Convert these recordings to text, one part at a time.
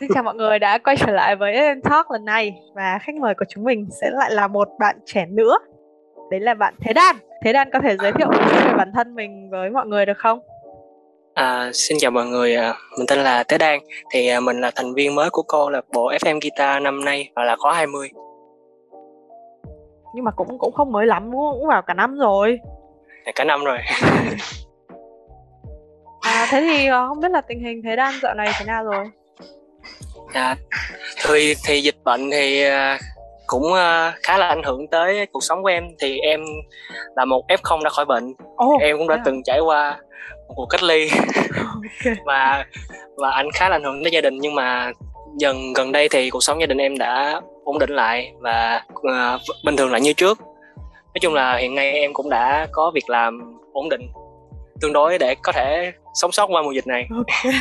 Xin chào mọi người đã quay trở lại với Ellen Talk lần này và khách mời của chúng mình sẽ lại là một bạn trẻ nữa. Đấy là bạn Thế Đan. Thế Đan có thể giới thiệu về bản thân mình với mọi người được không? À, xin chào mọi người, à, mình tên là Thế Đan. Thì à, mình là thành viên mới của câu lạc bộ FM Guitar năm nay và là có 20. Nhưng mà cũng cũng không mới lắm đúng không? Cũng vào cả năm rồi. À, cả năm rồi. à, thế thì ờ, không biết là tình hình Thế Đan dạo này thế nào rồi? À, thì thì dịch bệnh thì à, cũng uh, khá là ảnh hưởng tới cuộc sống của em. Thì em là một f0 đã khỏi bệnh. Oh, em cũng đã yeah. từng trải qua một cuộc cách ly. Okay. và và anh khá là ảnh hưởng tới gia đình. Nhưng mà dần gần đây thì cuộc sống gia đình em đã ổn định lại. Và uh, bình thường lại như trước. Nói chung là hiện nay em cũng đã có việc làm ổn định. Tương đối để có thể sống sót qua mùa dịch này. Okay.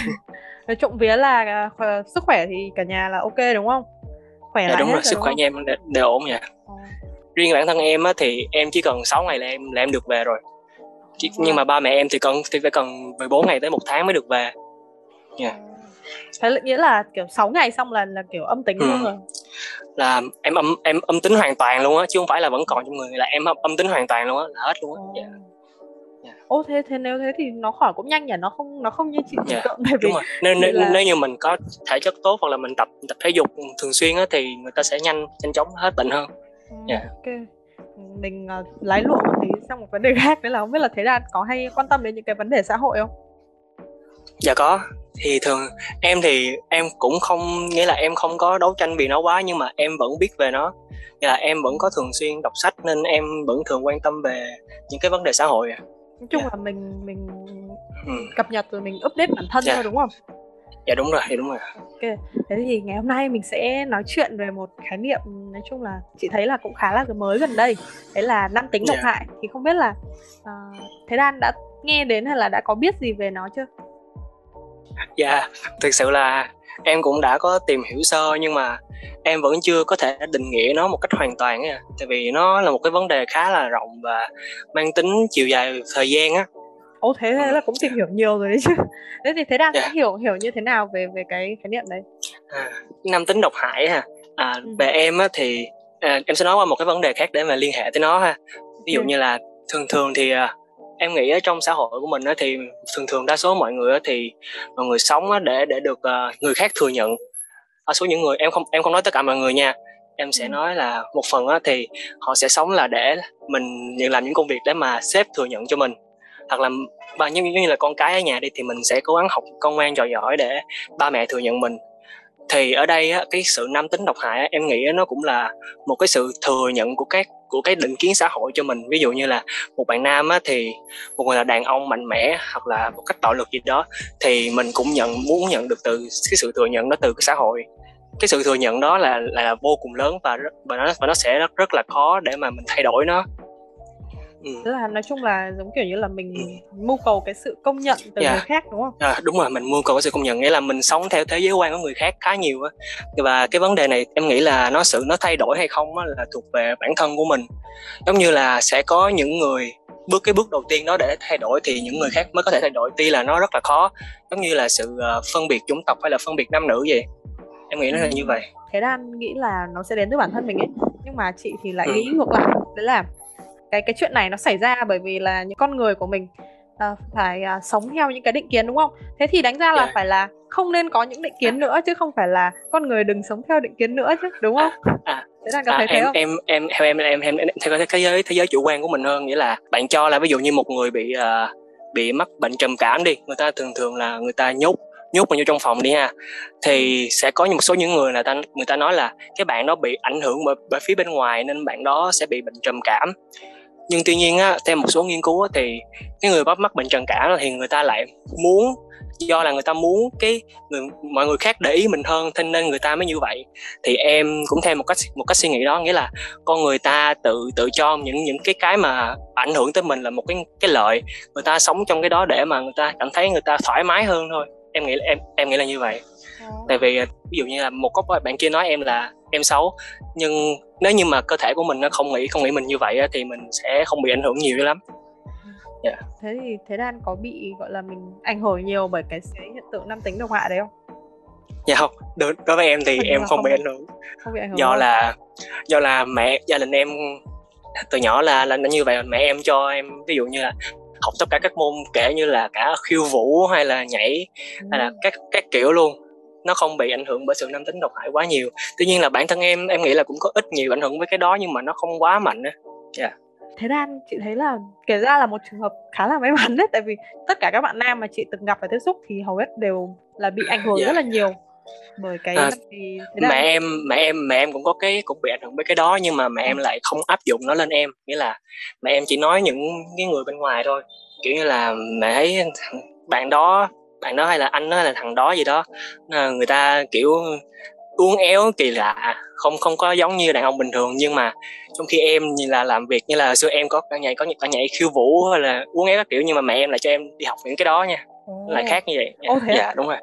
Nói trộm vía là uh, sức khỏe thì cả nhà là ok đúng không khỏe dạ, lại đúng rồi sức khỏe nhà em đều, đều ổn nha à. riêng bản thân em á thì em chỉ cần 6 ngày là em là em được về rồi chỉ, à. nhưng mà ba mẹ em thì cần thì phải cần 14 ngày tới một tháng mới được về nha yeah. thế là nghĩa là kiểu 6 ngày xong là là kiểu âm tính ừ. luôn rồi là em âm em âm tính hoàn toàn luôn á chứ không phải là vẫn còn trong người là em âm, âm tính hoàn toàn luôn á là hết luôn á yeah. Yeah. Dạ. Ô thế thế nếu thế thì nó khỏi cũng nhanh nhỉ nó không nó không như chị yeah. Dạ, bởi vì. Nếu, nếu, là... nếu như mình có thể chất tốt hoặc là mình tập tập thể dục thường xuyên á thì người ta sẽ nhanh nhanh chóng hết bệnh hơn. Yeah. Dạ. Ok mình uh, lái lụa một tí sang một vấn đề khác đấy là không biết là thế là có hay quan tâm đến những cái vấn đề xã hội không? Dạ có thì thường em thì em cũng không nghĩa là em không có đấu tranh vì nó quá nhưng mà em vẫn biết về nó nghĩa là em vẫn có thường xuyên đọc sách nên em vẫn thường quan tâm về những cái vấn đề xã hội nói chung yeah. là mình mình ừ. cập nhật rồi mình update bản thân yeah. thôi đúng không dạ đúng rồi đúng rồi ok thế thì ngày hôm nay mình sẽ nói chuyện về một khái niệm nói chung là chị thấy là cũng khá là mới gần đây đấy là nam tính độc yeah. hại thì không biết là uh, thế đan đã nghe đến hay là đã có biết gì về nó chưa dạ thực sự là em cũng đã có tìm hiểu sơ nhưng mà em vẫn chưa có thể định nghĩa nó một cách hoàn toàn á tại vì nó là một cái vấn đề khá là rộng và mang tính chiều dài thời gian á Ồ thế thế là cũng tìm hiểu nhiều rồi đấy chứ. Thế thì thế đang yeah. Dạ. hiểu hiểu như thế nào về về cái khái niệm đấy? À, nam tính độc hại ha. À, ừ. về em á thì à, em sẽ nói qua một cái vấn đề khác để mà liên hệ tới nó ha. Ví dụ ừ. như là thường thường thì à, em nghĩ ở trong xã hội của mình thì thường thường đa số mọi người thì mọi người sống để để được uh, người khác thừa nhận. Đa số những người em không em không nói tất cả mọi người nha. Em sẽ ừ. nói là một phần thì họ sẽ sống là để mình nhận làm những công việc để mà sếp thừa nhận cho mình. Hoặc là và như, như là con cái ở nhà đi thì mình sẽ cố gắng học con ngoan trò giỏi để ba mẹ thừa nhận mình thì ở đây á, cái sự nam tính độc hại á, em nghĩ nó cũng là một cái sự thừa nhận của các của cái định kiến xã hội cho mình. Ví dụ như là một bạn nam á, thì một người là đàn ông mạnh mẽ hoặc là một cách bạo lực gì đó thì mình cũng nhận muốn nhận được từ cái sự thừa nhận đó từ cái xã hội. Cái sự thừa nhận đó là là vô cùng lớn và và nó và nó sẽ rất rất là khó để mà mình thay đổi nó ừ. tức là nói chung là giống kiểu như là mình ừ. mưu cầu cái sự công nhận từ yeah. Dạ. người khác đúng không? À, đúng rồi mình mưu cầu cái sự công nhận nghĩa là mình sống theo thế giới quan của người khác khá nhiều á và cái vấn đề này em nghĩ là nó sự nó thay đổi hay không á là thuộc về bản thân của mình giống như là sẽ có những người bước cái bước đầu tiên đó để thay đổi thì những người khác mới có thể thay đổi tuy là nó rất là khó giống như là sự uh, phân biệt chủng tộc hay là phân biệt nam nữ vậy em nghĩ nó là như vậy thế đan nghĩ là nó sẽ đến từ bản thân mình ấy nhưng mà chị thì lại ừ. nghĩ ngược lại đấy là cái cái chuyện này nó xảy ra bởi vì là những con người của mình uh, phải uh, sống theo những cái định kiến đúng không? Thế thì đánh ra là yeah. phải là không nên có những định kiến nữa chứ không phải là con người đừng sống theo định kiến nữa chứ đúng không? À, à, thế là có à, thấy em, thế không? em em theo em em em, em theo thế giới thế giới chủ quan của mình hơn nghĩa là bạn cho là ví dụ như một người bị uh, bị mắc bệnh trầm cảm đi người ta thường thường là người ta nhốt nhốt vào vô trong phòng đi ha. Thì sẽ có một số những người là ta người ta nói là cái bạn đó bị ảnh hưởng bởi, bởi phía bên ngoài nên bạn đó sẽ bị bệnh trầm cảm nhưng tuy nhiên á theo một số nghiên cứu á, thì cái người mắc bệnh trầm cảm thì người ta lại muốn do là người ta muốn cái người mọi người khác để ý mình hơn thế nên người ta mới như vậy. Thì em cũng theo một cách một cách suy nghĩ đó nghĩa là con người ta tự tự cho những những cái cái mà ảnh hưởng tới mình là một cái cái lợi. Người ta sống trong cái đó để mà người ta cảm thấy người ta thoải mái hơn thôi. Em nghĩ em em nghĩ là như vậy. À. tại vì ví dụ như là một có bạn kia nói em là em xấu nhưng nếu như mà cơ thể của mình nó không nghĩ không nghĩ mình như vậy thì mình sẽ không bị ảnh hưởng nhiều lắm yeah. Dạ. thế thì thế đan có bị gọi là mình ảnh hưởng nhiều bởi cái, cái hiện tượng nam tính độc hại đấy không dạ không đối, đối với em thì em không, bị ảnh hưởng không bị ảnh hưởng do là do là mẹ gia đình em từ nhỏ là là như vậy mẹ em cho em ví dụ như là học tất cả các môn kể như là cả khiêu vũ hay là nhảy ừ. hay là các các kiểu luôn nó không bị ảnh hưởng bởi sự nam tính độc hại quá nhiều. Tuy nhiên là bản thân em em nghĩ là cũng có ít nhiều ảnh hưởng với cái đó nhưng mà nó không quá mạnh á. Yeah. thế ra chị thấy là kể ra là một trường hợp khá là may mắn đấy tại vì tất cả các bạn nam mà chị từng gặp và tiếp xúc thì hầu hết đều là bị ảnh hưởng yeah. rất là nhiều bởi cái à, thì mẹ em mẹ em mẹ em cũng có cái cũng bị ảnh hưởng với cái đó nhưng mà mẹ em lại không áp dụng nó lên em. Nghĩa là mẹ em chỉ nói những cái người bên ngoài thôi. Kiểu như là mẹ thấy bạn đó bạn đó hay là anh đó hay là thằng đó gì đó người ta kiểu uốn éo kỳ lạ không không có giống như đàn ông bình thường nhưng mà trong khi em như là làm việc như là xưa em có cả nhảy có cả nhảy khiêu vũ hay là uốn éo các kiểu nhưng mà mẹ em lại cho em đi học những cái đó nha oh. lại khác như vậy oh, thế dạ đúng rồi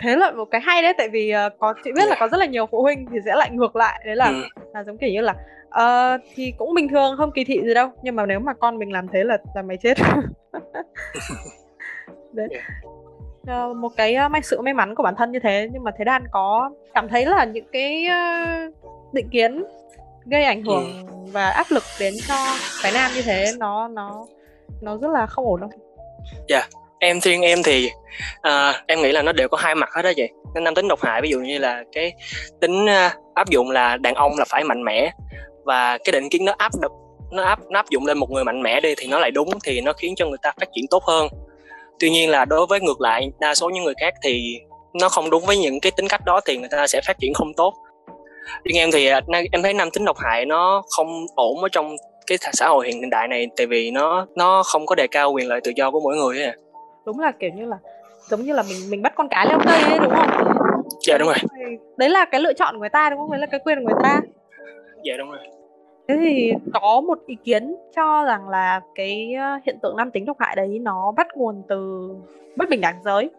thế là một cái hay đấy tại vì uh, có chị biết yeah. là có rất là nhiều phụ huynh thì sẽ lại ngược lại đấy là ừ. là giống kiểu như là uh, thì cũng bình thường không kỳ thị gì đâu nhưng mà nếu mà con mình làm thế là là mày chết đấy yeah. Uh, một cái uh, may sự may mắn của bản thân như thế. Nhưng mà thế đan có cảm thấy là những cái uh, định kiến gây ảnh hưởng ừ. và áp lực đến cho cái nam như thế nó nó nó rất là không ổn đâu. Dạ. Yeah em thiên em thì à, em nghĩ là nó đều có hai mặt hết đó chị. Nên nam tính độc hại ví dụ như là cái tính uh, áp dụng là đàn ông là phải mạnh mẽ và cái định kiến nó áp được nó áp nó áp dụng lên một người mạnh mẽ đi thì nó lại đúng thì nó khiến cho người ta phát triển tốt hơn tuy nhiên là đối với ngược lại đa số những người khác thì nó không đúng với những cái tính cách đó thì người ta sẽ phát triển không tốt. Riêng em thì à, em thấy nam tính độc hại nó không ổn ở trong cái xã hội hiện đại này tại vì nó nó không có đề cao quyền lợi tự do của mỗi người ấy. Đúng là kiểu như là giống như là mình mình bắt con cá leo cây ấy đúng không? Dạ đúng rồi. Đấy là cái lựa chọn của người ta đúng không? Đấy là cái quyền của người ta. Dạ đúng rồi thế thì có một ý kiến cho rằng là cái ờ, hiện tượng nam tính độc hại đấy nó bắt nguồn từ bất bình đẳng giới.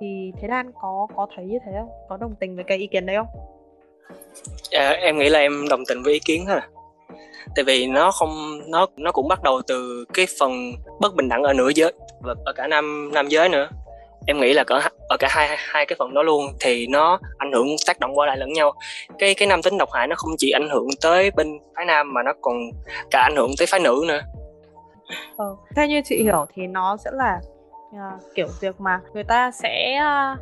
Thì thế Lan có có thấy như thế không? Có đồng tình với cái ý kiến đấy không? À, em nghĩ là em đồng tình với ý kiến thôi tại vì nó không nó nó cũng bắt đầu từ cái phần bất bình đẳng ở nửa giới và ở cả nam nam giới nữa em nghĩ là ở ở cả hai hai cái phần đó luôn thì nó ảnh hưởng tác động qua lại lẫn nhau cái cái nam tính độc hại nó không chỉ ảnh hưởng tới bên phái nam mà nó còn cả ảnh hưởng tới phái nữ nữa ờ, theo như chị hiểu thì nó sẽ là uh, kiểu việc mà người ta sẽ uh,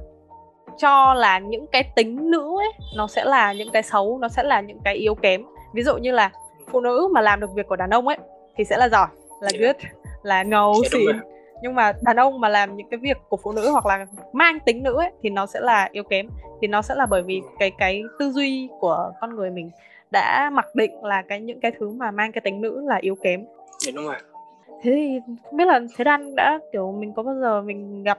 cho là những cái tính nữ ấy nó sẽ là những cái xấu nó sẽ là những cái yếu kém ví dụ như là phụ nữ mà làm được việc của đàn ông ấy thì sẽ là giỏi là yeah. Dạ. good là ngầu dạ, xịn nhưng mà đàn ông mà làm những cái việc của phụ nữ hoặc là mang tính nữ ấy thì nó sẽ là yếu kém. Thì nó sẽ là bởi vì cái cái tư duy của con người mình đã mặc định là cái những cái thứ mà mang cái tính nữ là yếu kém. Đúng rồi. Thế thì không biết là thế đan đã kiểu mình có bao giờ mình gặp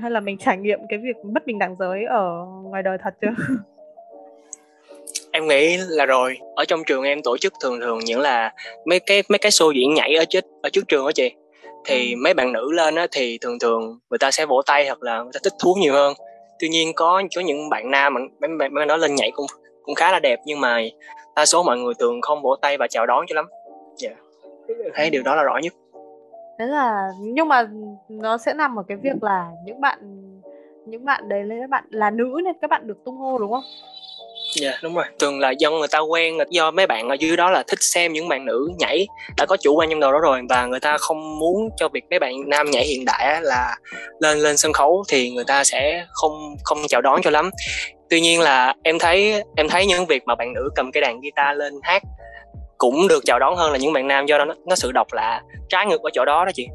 hay là mình trải nghiệm cái việc bất bình đẳng giới ở ngoài đời thật chưa? Em nghĩ là rồi. Ở trong trường em tổ chức thường thường những là mấy cái mấy cái show diễn nhảy ở trước ở trước trường đó chị thì ừ. mấy bạn nữ lên á thì thường thường người ta sẽ vỗ tay hoặc là người ta thích thú nhiều hơn tuy nhiên có có những bạn nam mà mấy bạn mấy nó lên nhảy cũng cũng khá là đẹp nhưng mà đa số mọi người thường không vỗ tay và chào đón cho lắm dạ yeah. thấy điều đó là rõ nhất thế là nhưng mà nó sẽ nằm ở cái việc là những bạn những bạn đấy là các bạn là nữ nên các bạn được tung hô đúng không dạ. Yeah, đúng rồi. Thường là do người ta quen do mấy bạn ở dưới đó là thích xem những bạn nữ nhảy đã có chủ quan trong đầu đó rồi và người ta không muốn cho việc mấy bạn nam nhảy hiện đại là lên lên sân khấu thì người ta sẽ không không chào đón cho lắm. Tuy nhiên là em thấy em thấy những việc mà bạn nữ cầm cái đàn guitar lên hát cũng được chào đón hơn là những bạn nam do đó nó, nó sự độc lạ trái ngược ở chỗ đó đó chị.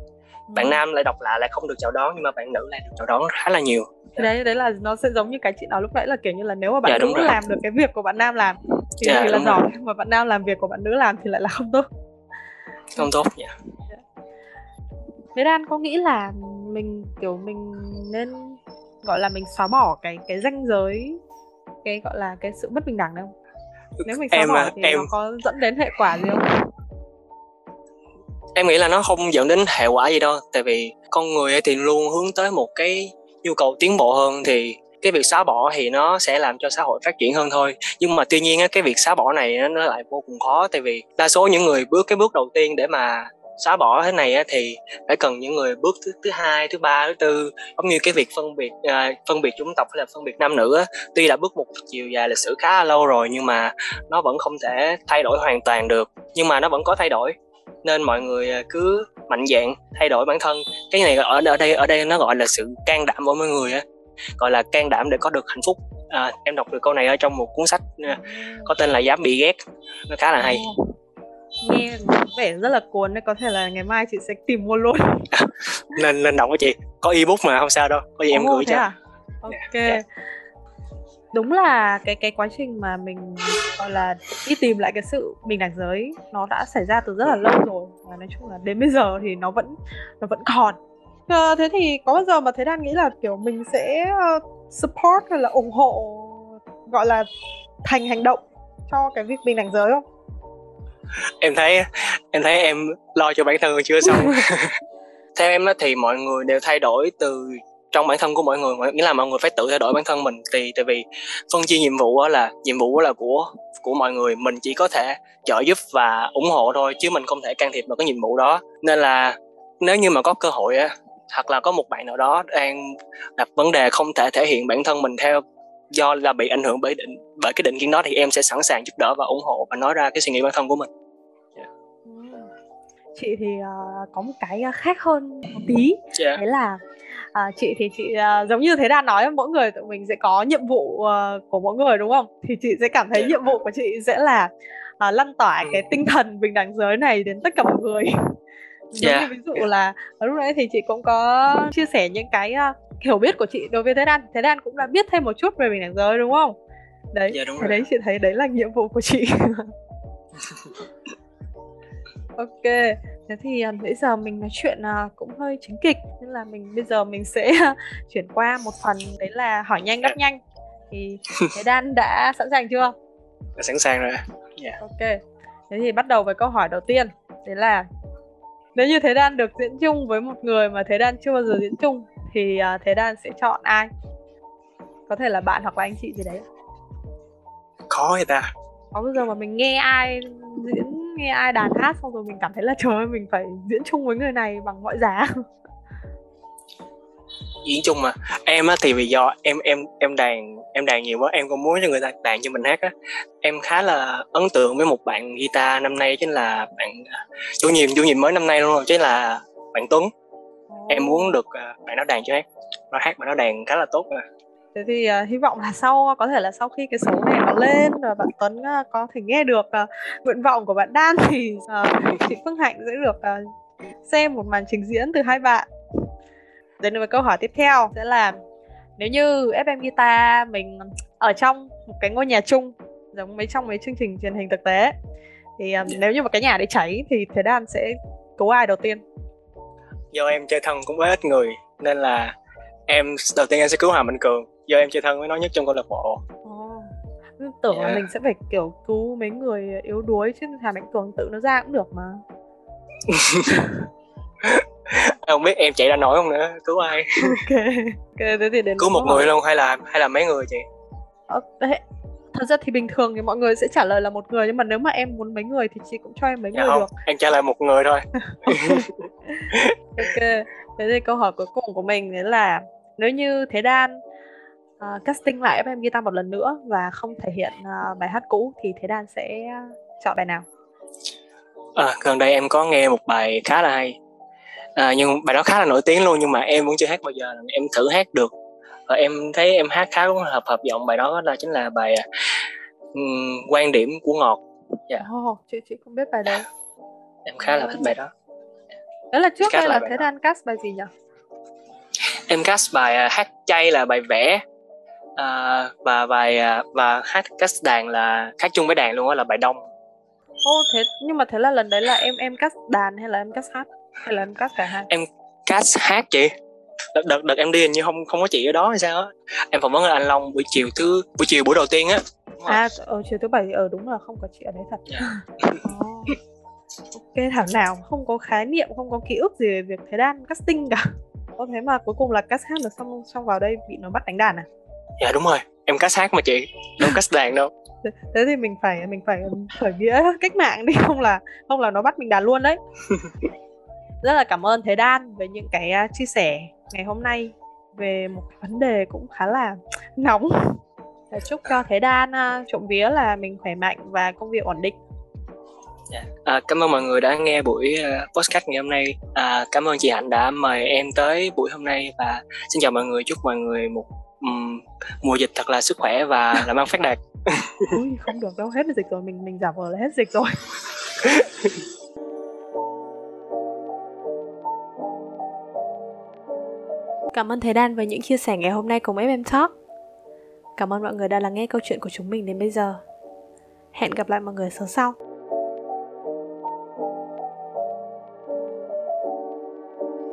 Bạn nam lại độc lạ lại không được chào đón nhưng mà bạn nữ lại được chào đón khá là nhiều thì đấy đấy là nó sẽ giống như cái chị nói lúc nãy là kiểu như là nếu mà bạn dạ, nữ làm được cái việc của bạn nam làm thì, dạ, thì là giỏi rồi. mà bạn nam làm việc của bạn nữ làm thì lại là không tốt. Không tốt dạ. Thế Đan có nghĩ là mình kiểu mình nên gọi là mình xóa bỏ cái cái ranh giới cái gọi là cái sự bất bình đẳng đâu nếu mình xóa em, bỏ thì em... nó có dẫn đến hệ quả gì không? Em nghĩ là nó không dẫn đến hệ quả gì đâu tại vì con người thì luôn hướng tới một cái nhu cầu tiến bộ hơn thì cái việc xóa bỏ thì nó sẽ làm cho xã hội phát triển hơn thôi. Nhưng mà tuy nhiên cái việc xóa bỏ này nó lại vô cùng khó, tại vì đa số những người bước, cái bước đầu tiên để mà xóa bỏ thế này thì phải cần những người bước thứ thứ hai, thứ ba, thứ tư. Giống như cái việc phân biệt à, phân biệt chủng tộc hay là phân biệt nam nữ tuy là bước một chiều dài lịch sử khá là lâu rồi nhưng mà nó vẫn không thể thay đổi hoàn toàn được. Nhưng mà nó vẫn có thay đổi nên mọi người à, cứ mạnh dạn thay đổi bản thân. Cái này ở ở đây ở đây nó gọi là sự can đảm của mọi người á. Gọi là can đảm để có được hạnh phúc. À, em đọc được câu này ở trong một cuốn sách à, có tên là dám bị ghét. Nó khá là hay. Nghe vẻ rất là cuốn đấy có thể là ngày mai chị sẽ tìm mua luôn. Nên nên đọc với chị. Có ebook mà không sao đâu. Có gì em gửi cho. à? ok. Yeah đúng là cái cái quá trình mà mình gọi là đi tìm lại cái sự bình đẳng giới nó đã xảy ra từ rất là lâu rồi. Và nói chung là đến bây giờ thì nó vẫn nó vẫn còn. À, thế thì có bao giờ mà thấy đan nghĩ là kiểu mình sẽ uh, support hay là ủng hộ gọi là thành hành động cho cái việc bình đẳng giới không? Em thấy em thấy em lo cho bản thân chưa xong. Theo em thì mọi người đều thay đổi từ trong bản thân của mọi người nghĩa là mọi người phải tự thay đổi bản thân mình. Thì tại vì phân chia nhiệm vụ là nhiệm vụ là của của mọi người mình chỉ có thể trợ giúp và ủng hộ thôi chứ mình không thể can thiệp vào cái nhiệm vụ đó. Nên là nếu như mà có cơ hội á hoặc là có một bạn nào đó đang đặt vấn đề không thể thể hiện bản thân mình theo do là bị ảnh hưởng bởi định bởi cái định kiến đó thì em sẽ sẵn sàng giúp đỡ và ủng hộ và nói ra cái suy nghĩ bản thân của mình. Yeah. chị thì uh, có một cái khác hơn một tí. Yeah. đấy là à, chị thì chị à, giống như thế đàn nói mỗi người tụi mình sẽ có nhiệm vụ à, của mỗi người đúng không? Thì chị sẽ cảm thấy nhiệm vụ của chị sẽ là à, lan tỏa cái tinh thần bình đẳng giới này đến tất cả mọi người. Giống yeah. như ví dụ là lúc nãy thì chị cũng có chia sẻ những cái uh, hiểu biết của chị đối với thế đan. Thế đan cũng đã biết thêm một chút về bình đẳng giới đúng không? Đấy yeah, đúng rồi. đấy chị thấy đấy là nhiệm vụ của chị. Ok thế thì bây giờ mình nói chuyện uh, cũng hơi chính kịch nên là mình bây giờ mình sẽ chuyển qua một phần đấy là hỏi nhanh đáp nhanh. Thì thế đan đã sẵn sàng chưa? Đã sẵn sàng rồi. Yeah. ok. Thế thì bắt đầu với câu hỏi đầu tiên. Đấy là nếu như thế đan được diễn chung với một người mà thế đan chưa bao giờ diễn chung thì uh, thế đan sẽ chọn ai? Có thể là bạn hoặc là anh chị gì đấy. Khó người ta. Có bao giờ mà mình nghe ai diễn nghe ai đàn hát xong rồi mình cảm thấy là, trời ơi, mình phải diễn chung với người này bằng mọi giá. Diễn chung mà. Em á thì vì do em em em đàn em đàn nhiều quá, em cũng muốn cho người ta đàn cho mình hát á. Em khá là ấn tượng với một bạn guitar năm nay, chính là bạn à, chủ nhiệm chủ nhiệm mới năm nay luôn rồi chính là bạn Tuấn. Em muốn được à, bạn nó đàn cho hát. Nó hát mà nó đàn khá là tốt rồi thế thì uh, hy vọng là sau có thể là sau khi cái số này nó lên và bạn Tuấn uh, có thể nghe được uh, nguyện vọng của bạn Đan thì uh, chị Phương Hạnh sẽ được uh, xem một màn trình diễn từ hai bạn. Đến với câu hỏi tiếp theo sẽ là nếu như FM Guitar mình ở trong một cái ngôi nhà chung giống mấy trong mấy chương trình truyền hình thực tế thì um, nếu như mà cái nhà đấy cháy thì thế đan sẽ cứu ai đầu tiên? Do em chơi thân cũng với ít người nên là em đầu tiên em sẽ cứu Hà Mạnh Cường do em chơi thân với nó nhất trong câu lạc bộ. Oh. tưởng yeah. là mình sẽ phải kiểu cứu mấy người yếu đuối chứ Hà Mạnh Cường tự nó ra cũng được mà. Không biết em chạy ra nổi không nữa cứu ai? Ok ok thế thì đến cứu một người luôn hay là hay là mấy người chị? Ờ, thật ra thì bình thường thì mọi người sẽ trả lời là một người nhưng mà nếu mà em muốn mấy người thì chị cũng cho em mấy dạ người không, được. em trả lời một người thôi. Ok thế thì câu hỏi cuối cùng của mình đấy là nếu như thế đan uh, casting lại FM Guitar một lần nữa và không thể hiện uh, bài hát cũ thì thế đan sẽ chọn bài nào? À, gần đây em có nghe một bài khá là hay. À, nhưng bài đó khá là nổi tiếng luôn nhưng mà em vẫn chưa hát bao giờ em thử hát được. Và em thấy em hát khá hợp hợp giọng bài đó là chính là bài um, quan điểm của ngọt. Dạ. Yeah. oh, chị chị không biết bài đó em khá là thích bài đó. Đó là trước hay là thế đan cast bài gì nhỉ? Em cast bài uh, hát chay là bài vẽ uh, và bài uh, và hát cast đàn là hát chung với đàn luôn á là bài đông. Ô thế nhưng mà thế là lần đấy là em em cast đàn hay là em cast hát? Hay là em cast cả hai? Em cast hát chị. Đợt đợt, đợt em đi hình như không không có chị ở đó hay sao á. Em phỏng vấn anh long buổi chiều thứ buổi chiều buổi đầu tiên á. À ở ờ, chiều thứ bảy ở ờ, đúng là không có chị ở đấy thật. Yeah. oh. ok thảo nào không có khái niệm không có ký ức gì về việc thế đan casting cả. Có thế mà cuối cùng là cast hát được xong xong vào đây bị nó bắt đánh đàn à dạ đúng rồi em cast hát mà chị đâu cast đàn đâu thế thì mình phải mình phải khởi nghĩa cách mạng đi không là không là nó bắt mình đàn luôn đấy rất là cảm ơn thế đan với những cái uh, chia sẻ ngày hôm nay về một vấn đề cũng khá là nóng chúc cho thế đan uh, trộm vía là mình khỏe mạnh và công việc ổn định. Dạ. À, cảm ơn mọi người đã nghe buổi uh, podcast ngày hôm nay. À, cảm ơn chị Hạnh đã mời em tới buổi hôm nay và xin chào mọi người. Chúc mọi người một um, mùa dịch thật là sức khỏe và làm ăn phát đạt. Ui, không được đâu, hết dịch rồi, mình mình giả vờ là hết dịch rồi. Cảm ơn Thế Đan với những chia sẻ ngày hôm nay cùng FM Talk. Cảm ơn mọi người đã lắng nghe câu chuyện của chúng mình đến bây giờ. Hẹn gặp lại mọi người số sau.